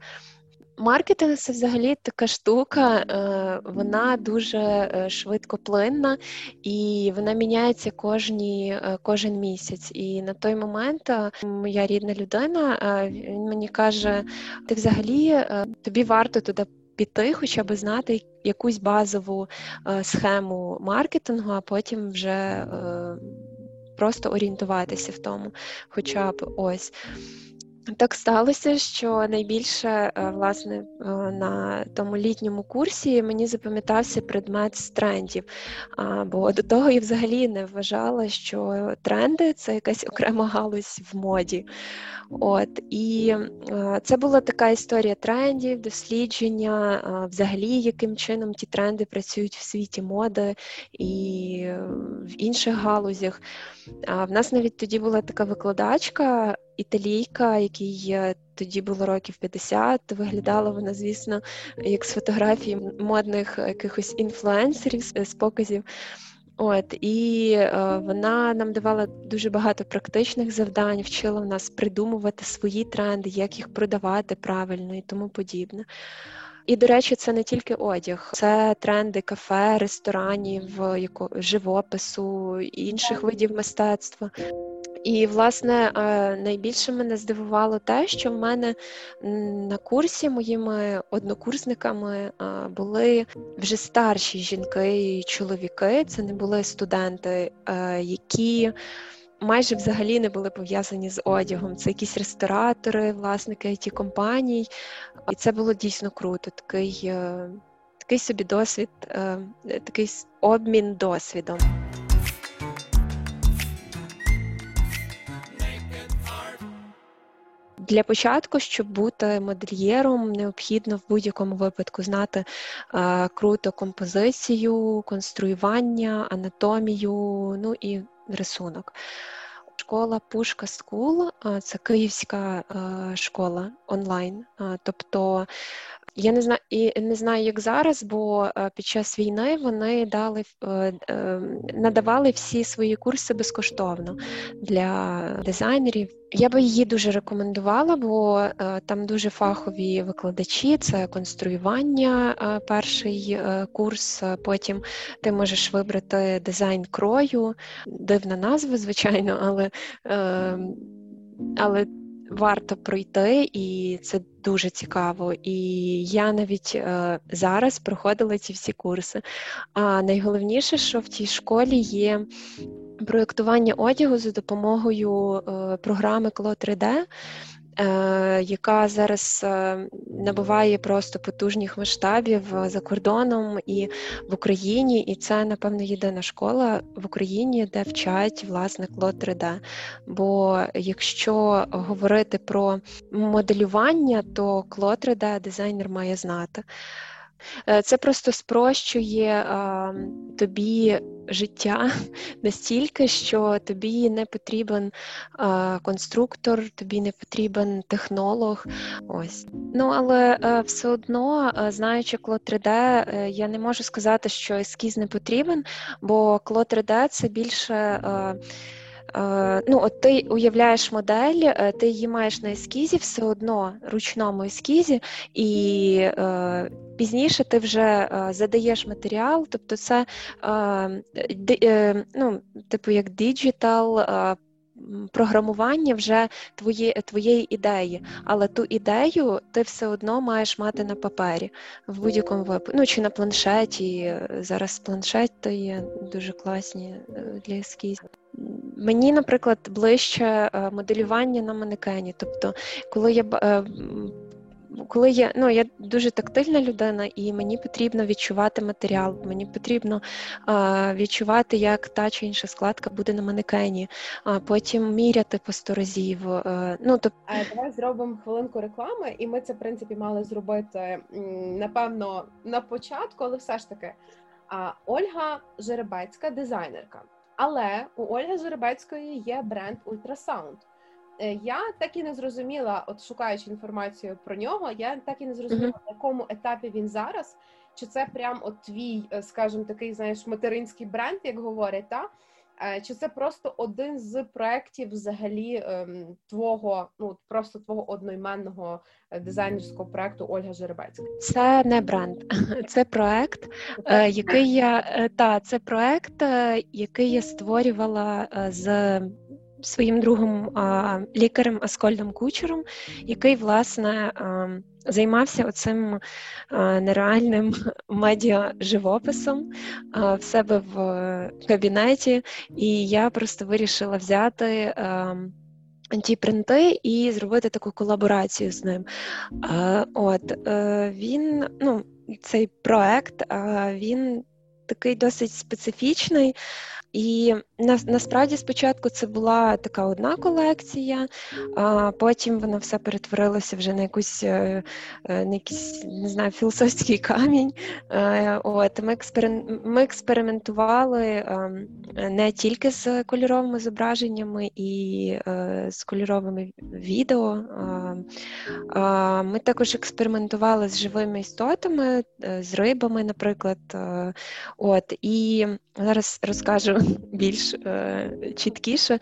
Маркетинг це взагалі така штука, е, вона дуже е, швидкоплинна і вона міняється кожні, е, кожен місяць. І на той момент моя рідна людина він мені каже: ти взагалі тобі варто туди піти, хоча б знати якусь базову схему маркетингу, а потім вже просто орієнтуватися в тому, хоча б ось. Так сталося, що найбільше е, власне е, на тому літньому курсі мені запам'ятався предмет з трендів. Бо до того я взагалі не вважала, що тренди це якась окрема галузь в моді. От і е, це була така історія трендів, дослідження, взагалі, яким чином ті тренди працюють в світі моди і в інших галузях. В нас навіть тоді була така викладачка італійка, якій тоді було років 50, Виглядала вона, звісно, як з фотографій модних якихось інфлюенсерів з показів. От і е, вона нам давала дуже багато практичних завдань, вчила в нас придумувати свої тренди, як їх продавати правильно і тому подібне. І, до речі, це не тільки одяг, це тренди кафе, ресторанів, живопису, інших видів мистецтва. І, власне, е, найбільше мене здивувало те, що в мене на курсі моїми однокурсниками е, були вже старші жінки і чоловіки. Це не були студенти, е, які майже взагалі не були пов'язані з одягом. Це якісь ресторатори, власники it компаній, і це було дійсно круто. Такий, такий собі досвід, такий обмін досвідом. Для початку, щоб бути модельєром, необхідно в будь-якому випадку знати е, круто композицію, конструювання, анатомію, ну і рисунок. Школа Пушка School це київська е, школа онлайн. Тобто я не знаю і не знаю, як зараз, бо е, під час війни вони дали е, надавали всі свої курси безкоштовно для дизайнерів. Я би її дуже рекомендувала, бо там дуже фахові викладачі. Це конструювання, перший курс. Потім ти можеш вибрати дизайн крою, дивна назва, звичайно, але, але варто пройти, і це дуже цікаво. І я навіть е, зараз проходила ці всі курси. А найголовніше, що в цій школі є проєктування одягу за допомогою е, програми Clo 3D. Е, яка зараз е, набуває просто потужних масштабів за кордоном і в Україні, і це, напевно, єдина школа в Україні, де вчать власне клод 3D. Бо якщо говорити про моделювання, то клод 3D дизайнер має знати. Е, це просто спрощує а, тобі життя *laughs* настільки, що тобі не потрібен а, конструктор, тобі не потрібен технолог. Ось. Ну, але а, е, все одно, е, знаючи Clo 3D, я не можу сказати, що ескіз не потрібен, бо Clo 3D це більше. Ну, от ти уявляєш модель, ти її маєш на ескізі, все одно ручному ескізі, і е, пізніше ти вже е, задаєш матеріал, тобто це е, е, ну, типу як digital. Програмування вже твої, твоєї ідеї, але ту ідею ти все одно маєш мати на папері в будь-якому випадку. Ну чи на планшеті. Зараз планшет то є дуже класні для ескізів. Мені, наприклад, ближче моделювання на манекені. Тобто, коли я коли я ну я дуже тактильна людина, і мені потрібно відчувати матеріал, мені потрібно а, відчувати, як та чи інша складка буде на манекені, а потім міряти по сто разів. А, ну то давай зробимо хвилинку реклами, і ми це в принципі мали зробити напевно на початку, але все ж таки. А Ольга Жеребецька дизайнерка. Але у Ольги Жеребецької є бренд Ультрасаунд. Е, я так і не зрозуміла, от шукаючи інформацію про нього, я так і не зрозуміла, на якому етапі він зараз. Чи це прям от твій, е, скажімо, такий, знаєш, материнський бренд, як говорять, та? Е, чи це просто один з проєктів взагалі ем, твого, ну просто твого одноіменного дизайнерського проекту Ольга Жеребецька? Це не бренд, *laughs* це проект, який я та це проект, який я створювала з своїм другом лікарем Аскольдом Кучером, який власне займався оцим нереальним *laughs* медіа-живописом в себе в кабінеті, і я просто вирішила взяти. Ті принти і зробити таку колаборацію з ним. От е, він, ну, цей проект, він такий досить специфічний. І на, насправді спочатку це була така одна колекція, а потім воно все перетворилося вже на якусь е, е, на якийсь, не знаю, філософський камінь. Е, от Ми експерим... ми експериментували ем, не тільки з кольоровими зображеннями і з кольоровими відео. Ми також експериментували з живими істотами, з рибами, наприклад. От І зараз розкажу більш е, чіткіше.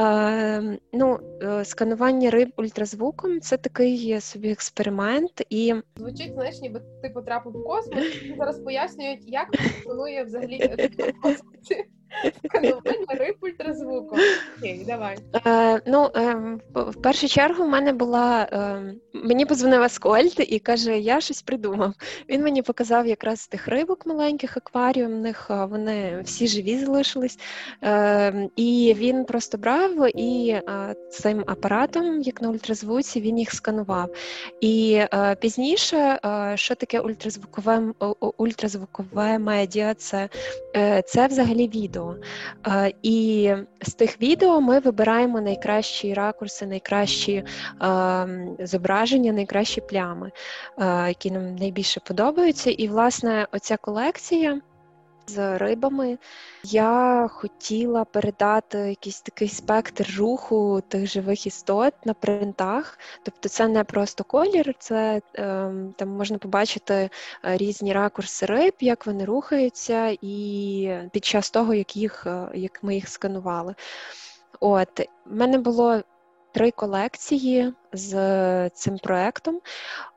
Е, ну, е, Сканування риб ультразвуком це такий собі експеримент. і... Звучить, знаєш, ніби ти потрапив в космос. Зараз пояснюють, як функціонує взагалі. Сканування риб ультразвуком. Окей, давай. Е, Ну, е, в першу чергу в мене була. Е, мені позвонив Аскольд і каже: Я щось придумав. Він мені показав якраз тих рибок маленьких акваріумних, вони всі живі залишились. Е, І він просто брав і е, цим апаратом, як на ультразвуці, він їх сканував. І е, пізніше, е, що таке ультразвукове ультразвукове медіа, це, це взагалі відео відео. І з тих відео ми вибираємо найкращі ракурси, найкращі зображення, найкращі плями, які нам найбільше подобаються. І, власне, оця колекція з рибами. Я хотіла передати якийсь такий спектр руху тих живих істот на принтах. Тобто, це не просто колір, це ем, там можна побачити е, різні ракурси риб, як вони рухаються, і під час того, як їх е, як ми їх сканували. От, в мене було. Три колекції з цим проектом.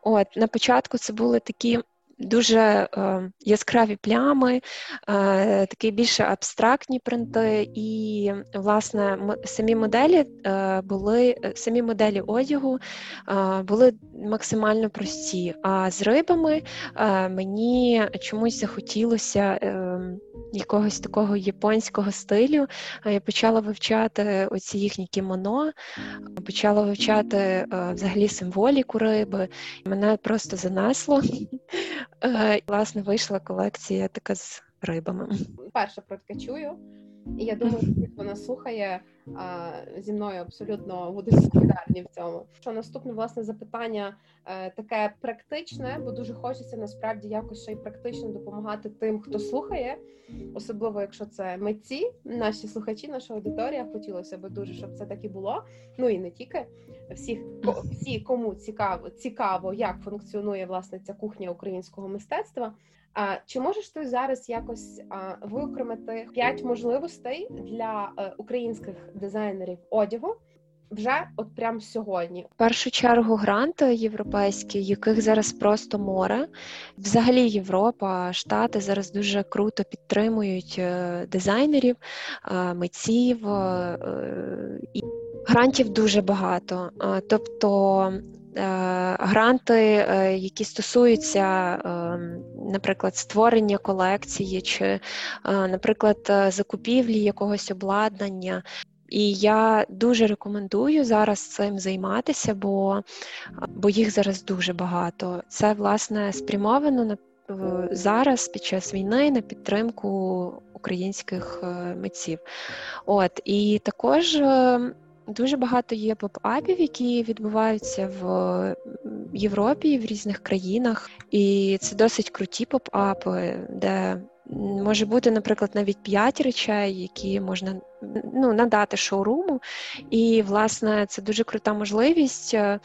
От на початку це були такі дуже е, яскраві плями, е, такі більше абстрактні принти, і власне самі моделі е, були самі моделі одягу були максимально прості. А з рибами мені чомусь захотілося якогось такого японського стилю. Я почала вивчати оці їхні кімоно, почала вивчати взагалі символіку риби. Мене просто занесло. Е, власне, вийшла колекція така з рибами. Перше про таке чую, і я думаю, що вона слухає зі мною абсолютно будуть солідарні в цьому. Що наступне власне запитання е, таке практичне, бо дуже хочеться насправді якось ще й практично допомагати тим, хто слухає, особливо якщо це митці, наші слухачі, наша аудиторія. Хотілося б дуже, щоб це так і було. Ну і не тільки всіх всі, кому цікаво цікаво, як функціонує власне ця кухня українського мистецтва. А чи можеш ти зараз якось а, виокремити п'ять можливостей для а, е, українських дизайнерів одягу? Вже от прямо сьогодні, в першу чергу, гранти європейські, яких зараз просто море. Взагалі, Європа, Штати зараз дуже круто підтримують е, дизайнерів, е, митців і грантів дуже багато. Тобто Е, гранти, е, які стосуються, наприклад, створення колекції, чи, е, наприклад, закупівлі якогось обладнання. І я дуже рекомендую зараз цим займатися, бо бо їх зараз дуже багато. Це власне спрямовано на зараз під час війни на підтримку українських митців. От і також ем, Дуже багато є поп-апів, які відбуваються в Європі, в різних країнах, і це досить круті поп-апи, де може бути, наприклад, навіть п'ять речей, які можна ну, надати шоуруму. І, власне, це дуже крута можливість. Е,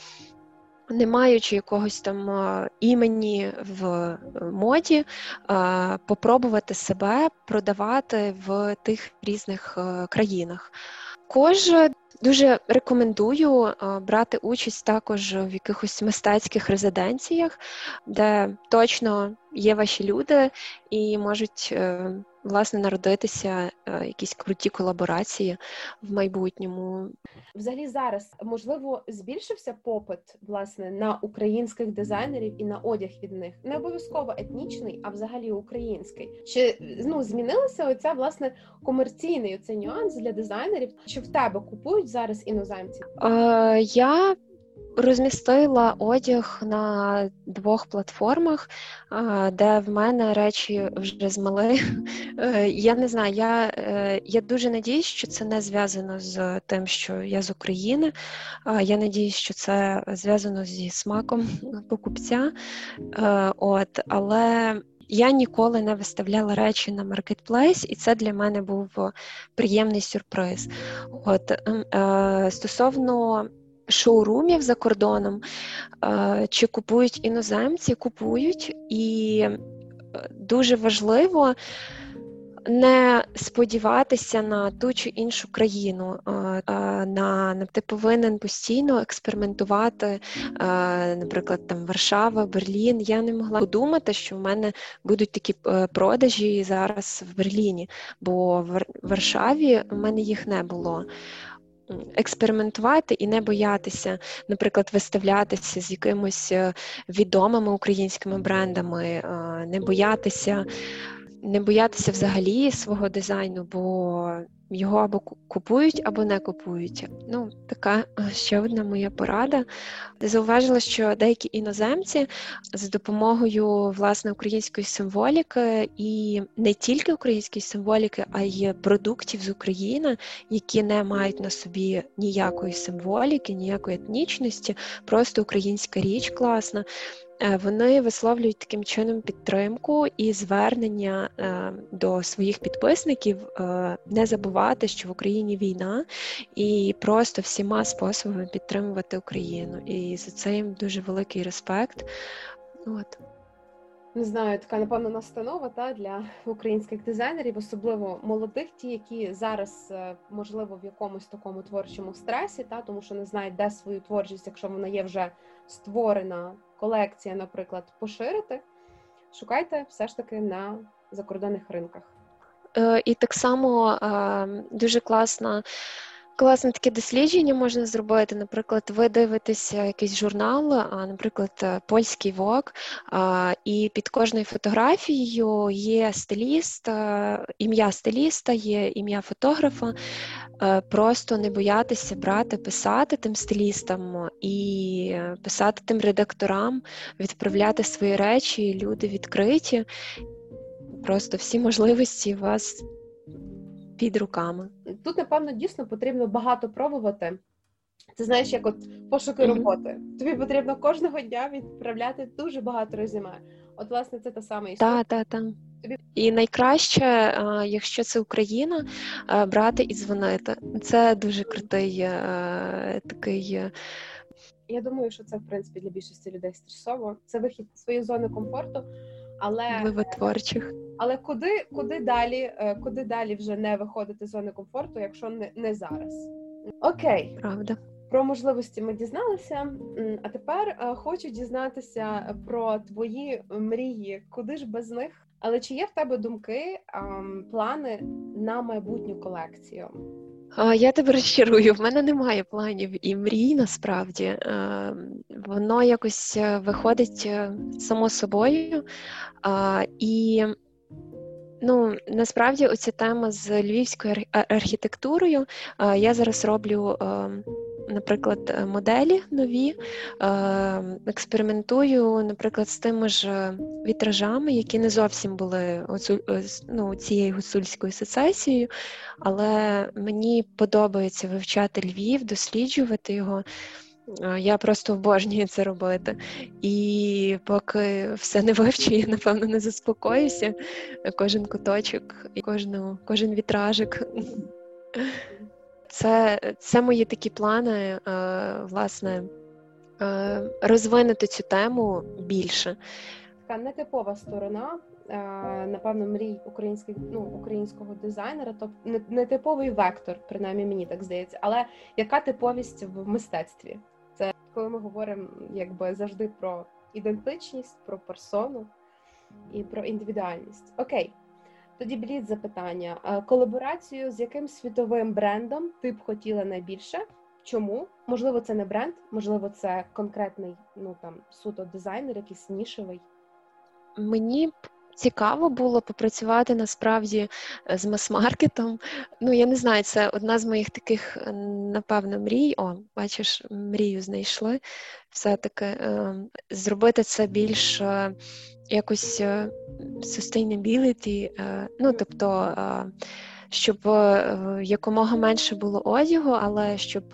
не маючи якогось там е, імені в е, моді, попробувати себе продавати в тих різних країнах. Також Дуже рекомендую брати участь також в якихось мистецьких резиденціях, де точно є ваші люди і можуть е, власне народитися е, якісь круті колаборації в майбутньому. Взагалі зараз можливо збільшився попит власне на українських дизайнерів і на одяг від них не обов'язково етнічний, а взагалі український. Чи ну змінилася оця власне комерційний оцей нюанс для дизайнерів? Чи в тебе купують зараз іноземці? Е, Я розмістила одяг на двох платформах, де в мене речі вже змали. *laughs* Е, я не знаю, я е, я дуже надіюсь, що це не зв'язано з тим, що я з України. Я надіюсь, що це зв'язано зі смаком покупця. Е, от, Але. Я ніколи не виставляла речі на маркетплейс, і це для мене був приємний сюрприз. От ем, е, стосовно шоурумів за кордоном, е, чи купують іноземці, купують, і е, дуже важливо. Не сподіватися на ту чи іншу країну, е, на, ти повинен постійно експериментувати, наприклад, там Варшава, Берлін. Я не могла подумати, що в мене будуть такі продажі зараз в Берліні, бо в Варшаві в мене їх не було експериментувати і не боятися, наприклад, виставлятися з якимось е, відомими українськими брендами, е, не боятися, не боятися взагалі свого дизайну, бо його або купують, або не купують. Ну, така е, ще одна моя порада. Зауважила, що деякі іноземці з допомогою власне української символіки і не тільки української символіки, а й продуктів з України, які не мають на собі ніякої символіки, ніякої етнічності, просто українська річ класна. Е, вони висловлюють таким чином підтримку і звернення е, до своїх підписників е, не забувати, що в Україні війна, і просто всіма способами підтримувати Україну. І за це їм дуже великий респект. От. Не знаю, така напевно настанова та для українських дизайнерів, особливо молодих, ті, які зараз можливо в якомусь такому творчому стресі, та тому що не знають, де свою творчість, якщо вона є вже створена колекція, наприклад, поширити, шукайте все ж таки на закордонних ринках. Е, і так само е, дуже класно Класне таке дослідження можна зробити. Наприклад, ви дивитеся якийсь журнал, наприклад, е, польський вок, і під кожною фотографією є стиліст, е, ім'я стиліста, є ім'я фотографа. Е, просто не боятися брати, писати тим стилістам і писати тим редакторам, відправляти свої речі, люди відкриті. Просто всі можливості у вас під руками. Тут, напевно, дійсно потрібно багато пробувати. Це знаєш, як от пошуки роботи. Тобі потрібно кожного дня відправляти дуже багато резюме. От, власне, це та сама історія. Так, так, так. І найкраще, якщо це Україна, брати і дзвонити. Це дуже крутий е, такий. Е, Я думаю, що це в принципі для більшості людей стресово. Це вихід з своєї зони комфорту. Але Вивотворчих. Але куди куди далі, е, куди далі вже не виходити з зони комфорту, якщо не, не зараз? Окей, правда. Про можливості ми дізналися. А тепер е, хочу дізнатися про твої мрії, куди ж без них. Але чи є в тебе думки, плани на майбутню колекцію? Я тебе розчарую, в мене немає планів і мрій насправді. Е, воно якось е, виходить само собою. І ну, насправді оця тема з львівською архітектурою я зараз роблю ем, наприклад, е, моделі нові, е, експериментую, наприклад, з тими ж е, вітражами, які не зовсім були ну, цією гуцульською сецесією, але мені подобається вивчати Львів, досліджувати його. Я просто обожнюю це робити. І поки все не вивчу, я напевно не заспокоюся. Кожен куточок кожну, кожен вітражик. Це це мої такі плани, е, власне, е, розвинути цю тему більше. Така нетипова сторона, е, напевно, мрій українських ну, українського дизайнера, тобто нетиповий вектор, принаймні мені так здається. Але яка типовість в мистецтві? Коли ми говоримо якби завжди про ідентичність, про персону і про індивідуальність. Окей. Тоді блід запитання: колаборацію з яким світовим брендом ти б хотіла найбільше? Чому? Можливо, це не бренд, можливо, це конкретний, ну там суто дизайнер, якийсь нішевий. Мені б цікаво було попрацювати насправді е, з мас-маркетом. Ну, я не знаю, це одна з моїх таких, е, напевно, мрій. О, бачиш, мрію знайшли. Все-таки е, зробити це більш якось sustainability, ну тобто. Щоб якомога менше було одягу, але щоб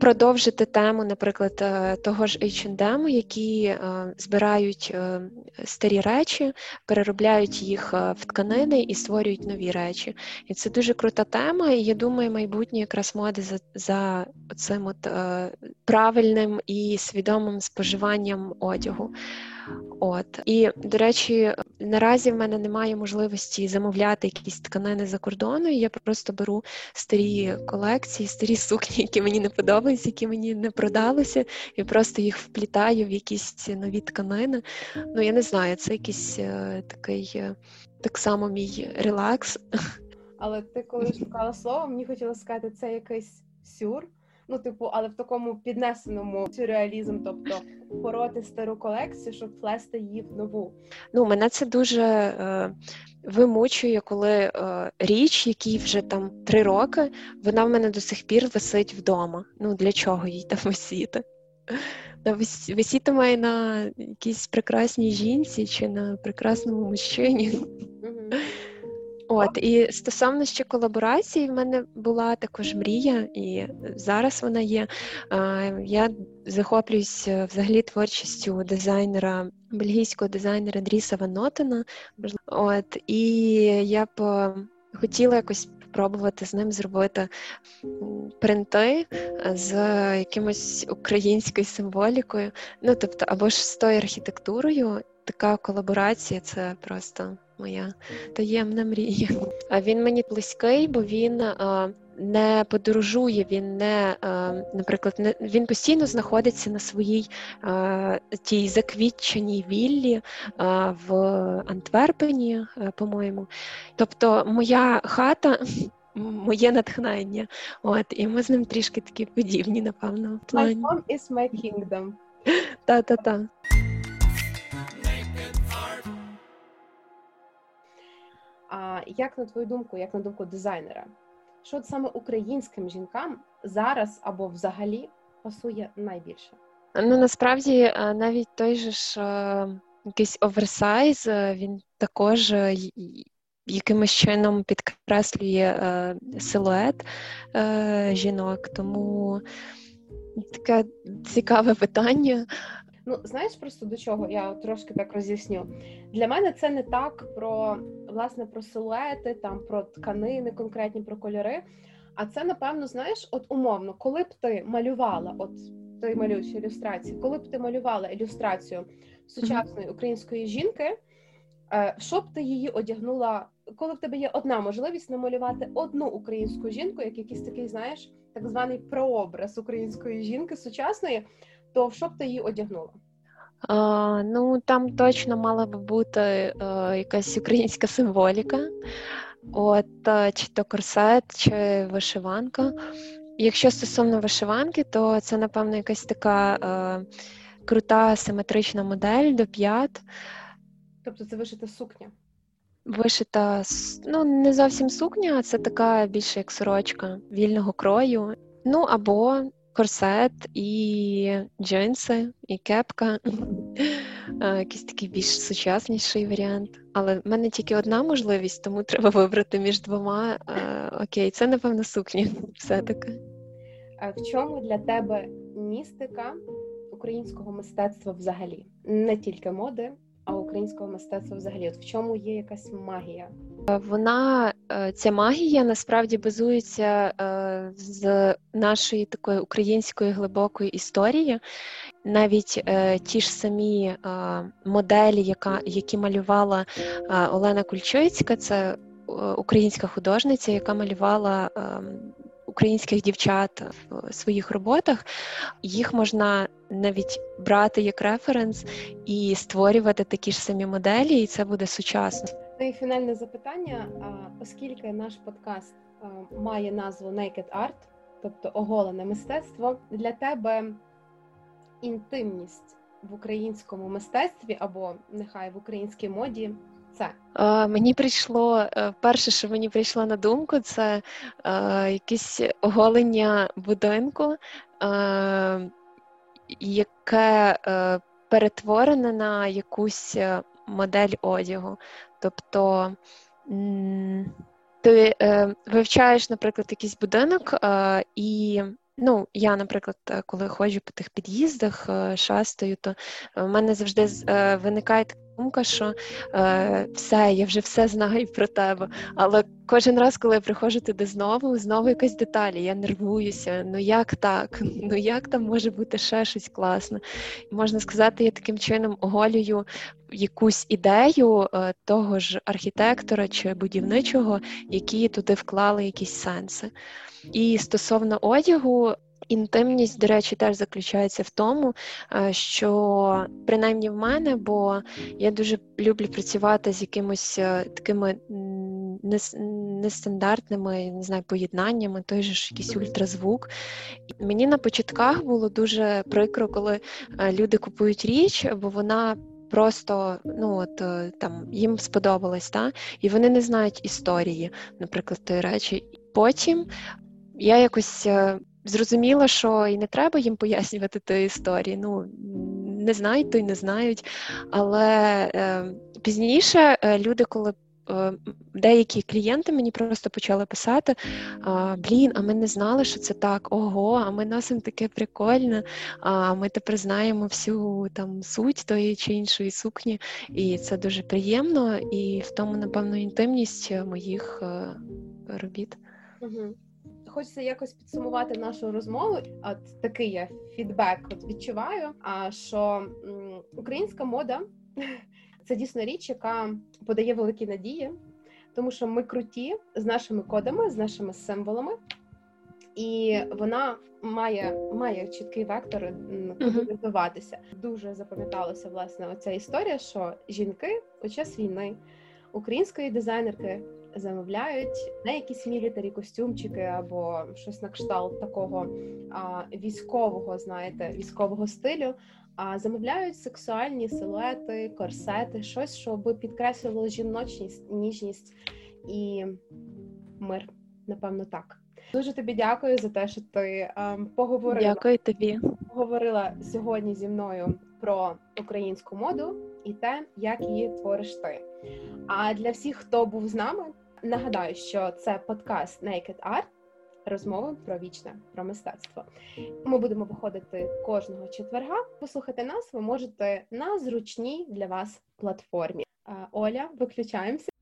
продовжити тему, наприклад, е, того ж H&M, які е, збирають е, старі речі, переробляють їх в тканини і створюють нові речі. І це дуже крута тема. І я думаю, майбутнє якраз моди за за цим от правильним і свідомим споживанням одягу. От і до речі, наразі в мене немає можливості замовляти якісь тканини за кордону. Я просто беру старі колекції, старі сукні, які мені не подобаються, які мені не продалися, і просто їх вплітаю в якісь нові тканини. Ну я не знаю, це якийсь е, такий е, так само мій релакс. Але ти коли шукала слово, мені хотілося сказати, це якийсь сюр. Ну, типу, але в такому піднесеному сюрреалізм, тобто пороти стару колекцію, щоб плести її в нову. Ну, мене це дуже е, вимучує, коли е, річ, якій вже там три роки, вона в мене до сих пір висить вдома. Ну для чого їй там висіти? Висіти має на якійсь прекрасній жінці чи на прекрасному мужчині. От і стосовно ще колаборації, в мене була також мрія, і зараз вона є. Я захоплююсь е, взагалі творчістю дизайнера, бельгійського дизайнера Дріса Ванотена. От і я б е, хотіла якось спробувати з ним зробити принти е, з якимось українською символікою. Ну тобто, або ж з тою архітектурою. Така колаборація це просто моя таємна мрія. А він мені близький, бо він не подорожує, він не, наприклад, не він постійно знаходиться на своїй тій заквітченій віллі в Антверпені, по-моєму. Тобто, моя хата. *laughs* Моє натхнення, от і ми з ним трішки такі подібні, напевно. в плані. My home is my kingdom. Та-та-та. А як на твою думку, як на думку дизайнера, що саме українським жінкам зараз або взагалі пасує найбільше? Ну насправді е, навіть той же ж е, якийсь оверсайз, е, він також якимось чином підкреслює силует жінок, тому таке цікаве питання. Ну, знаєш, просто до чого я трошки так роз'ясню. Для мене це не так про власне про силуети, там про тканини, конкретні про кольори. А це, напевно, знаєш, от умовно, коли б ти малювала, от ти малюєш ілюстрації, коли б ти малювала ілюстрацію сучасної української жінки, е, що б ти її одягнула, коли в тебе є одна можливість намалювати одну українську жінку, як якийсь такий, знаєш, так званий прообраз української жінки сучасної то що б ти її одягнула? А, Ну там точно мала би бути а, е, якась українська символіка, от е, чи то корсет, чи вишиванка. Якщо стосовно вишиванки, то це, напевно, якась така а, е, крута симетрична модель до п'ят. Тобто це вишита сукня? Вишита ну не зовсім сукня, а це така більше як сорочка вільного крою. Ну або корсет, і джинси, і кепка. *laughs* Якийсь такий більш сучасніший варіант. Але в мене тільки одна можливість, тому треба вибрати між двома. Окей, це напевно сукні. *laughs* Все-таки. В чому для тебе містика українського мистецтва взагалі? Не тільки моди, а українського мистецтва взагалі? От в чому є якась магія? Вона е, ця магія насправді базується е, з нашої такої української глибокої історії. Навіть е, ті ж самі моделі, яка які малювала Олена Кульчицька, це українська художниця, яка малювала ем, українських дівчат в своїх роботах, їх можна навіть брати як референс і створювати такі ж самі моделі, і це буде сучасно. Ну і фінальне запитання. Оскільки наш подкаст має назву Naked Art, тобто оголене мистецтво, для тебе інтимність в українському мистецтві або нехай в українській моді це? Мені прийшло е, перше, що мені прийшло на думку, це е, якесь оголення будинку, е, яке перетворене на якусь модель одягу. Тобто ти вивчаєш, наприклад, якийсь будинок і. Ну, я, наприклад, коли ходжу по тих під'їздах, шастаю, то в мене завжди виникає думка, що е, все, я вже все знаю про тебе. Але кожен раз, коли я приходжу туди знову, знову якась деталь, я нервуюся. Ну як так? *laughs* Ну як там може бути ще щось класне? Можна сказати, я таким чином оголюю якусь ідею е, того ж архітектора чи будівничого, які туди вклали якісь сенси. І стосовно одягу, Інтимність, до речі, теж заключається в тому, е, що принаймні в мене, бо я дуже люблю працювати з якимось е, такими нестандартними не знаю, поєднаннями, той же ж якийсь ультразвук. Мені на початках було дуже прикро, коли е, люди купують річ, бо вона. Просто ну от там їм сподобалось, та і вони не знають історії, наприклад, тої речі. Потім я якось зрозуміло, що і не треба їм пояснювати тої історії. Ну не знають, то й не знають. Але е, пізніше е, люди, коли е, Деякі клієнти мені просто почали писати: блін, а ми не знали, що це так. Ого, а ми носимо таке прикольне. А ми тепер знаємо всю там суть тої чи іншої сукні, і це дуже приємно. І в тому, напевно, інтимність моїх е, робіт. Угу хочеться якось підсумувати нашу розмову. От такий я фідбек от відчуваю. А що українська мода це дійсно річ, яка подає великі надії, тому що ми круті з нашими кодами, з нашими символами. і вона має має чіткий вектор розвиватися. Дуже запам'яталася власне оця історія, що жінки у час війни української дизайнерки замовляють не якісь мілітарі костюмчики або щось на кшталт такого а, військового, знаєте, військового стилю. А замовляють сексуальні силуети, корсети, щось, щоб підкреслило жіночність, ніжність і мир. Напевно, так. Дуже тобі дякую за те, що ти ем, поговорила Дякую тобі. говорила сьогодні зі мною про українську моду і те, як її твориш ти. А для всіх, хто був з нами, нагадаю, що це подкаст Naked Art, розмови про вічне, про мистецтво. Ми будемо виходити кожного четверга. Послухати нас ви можете на зручній для вас платформі. Оля, виключаємося.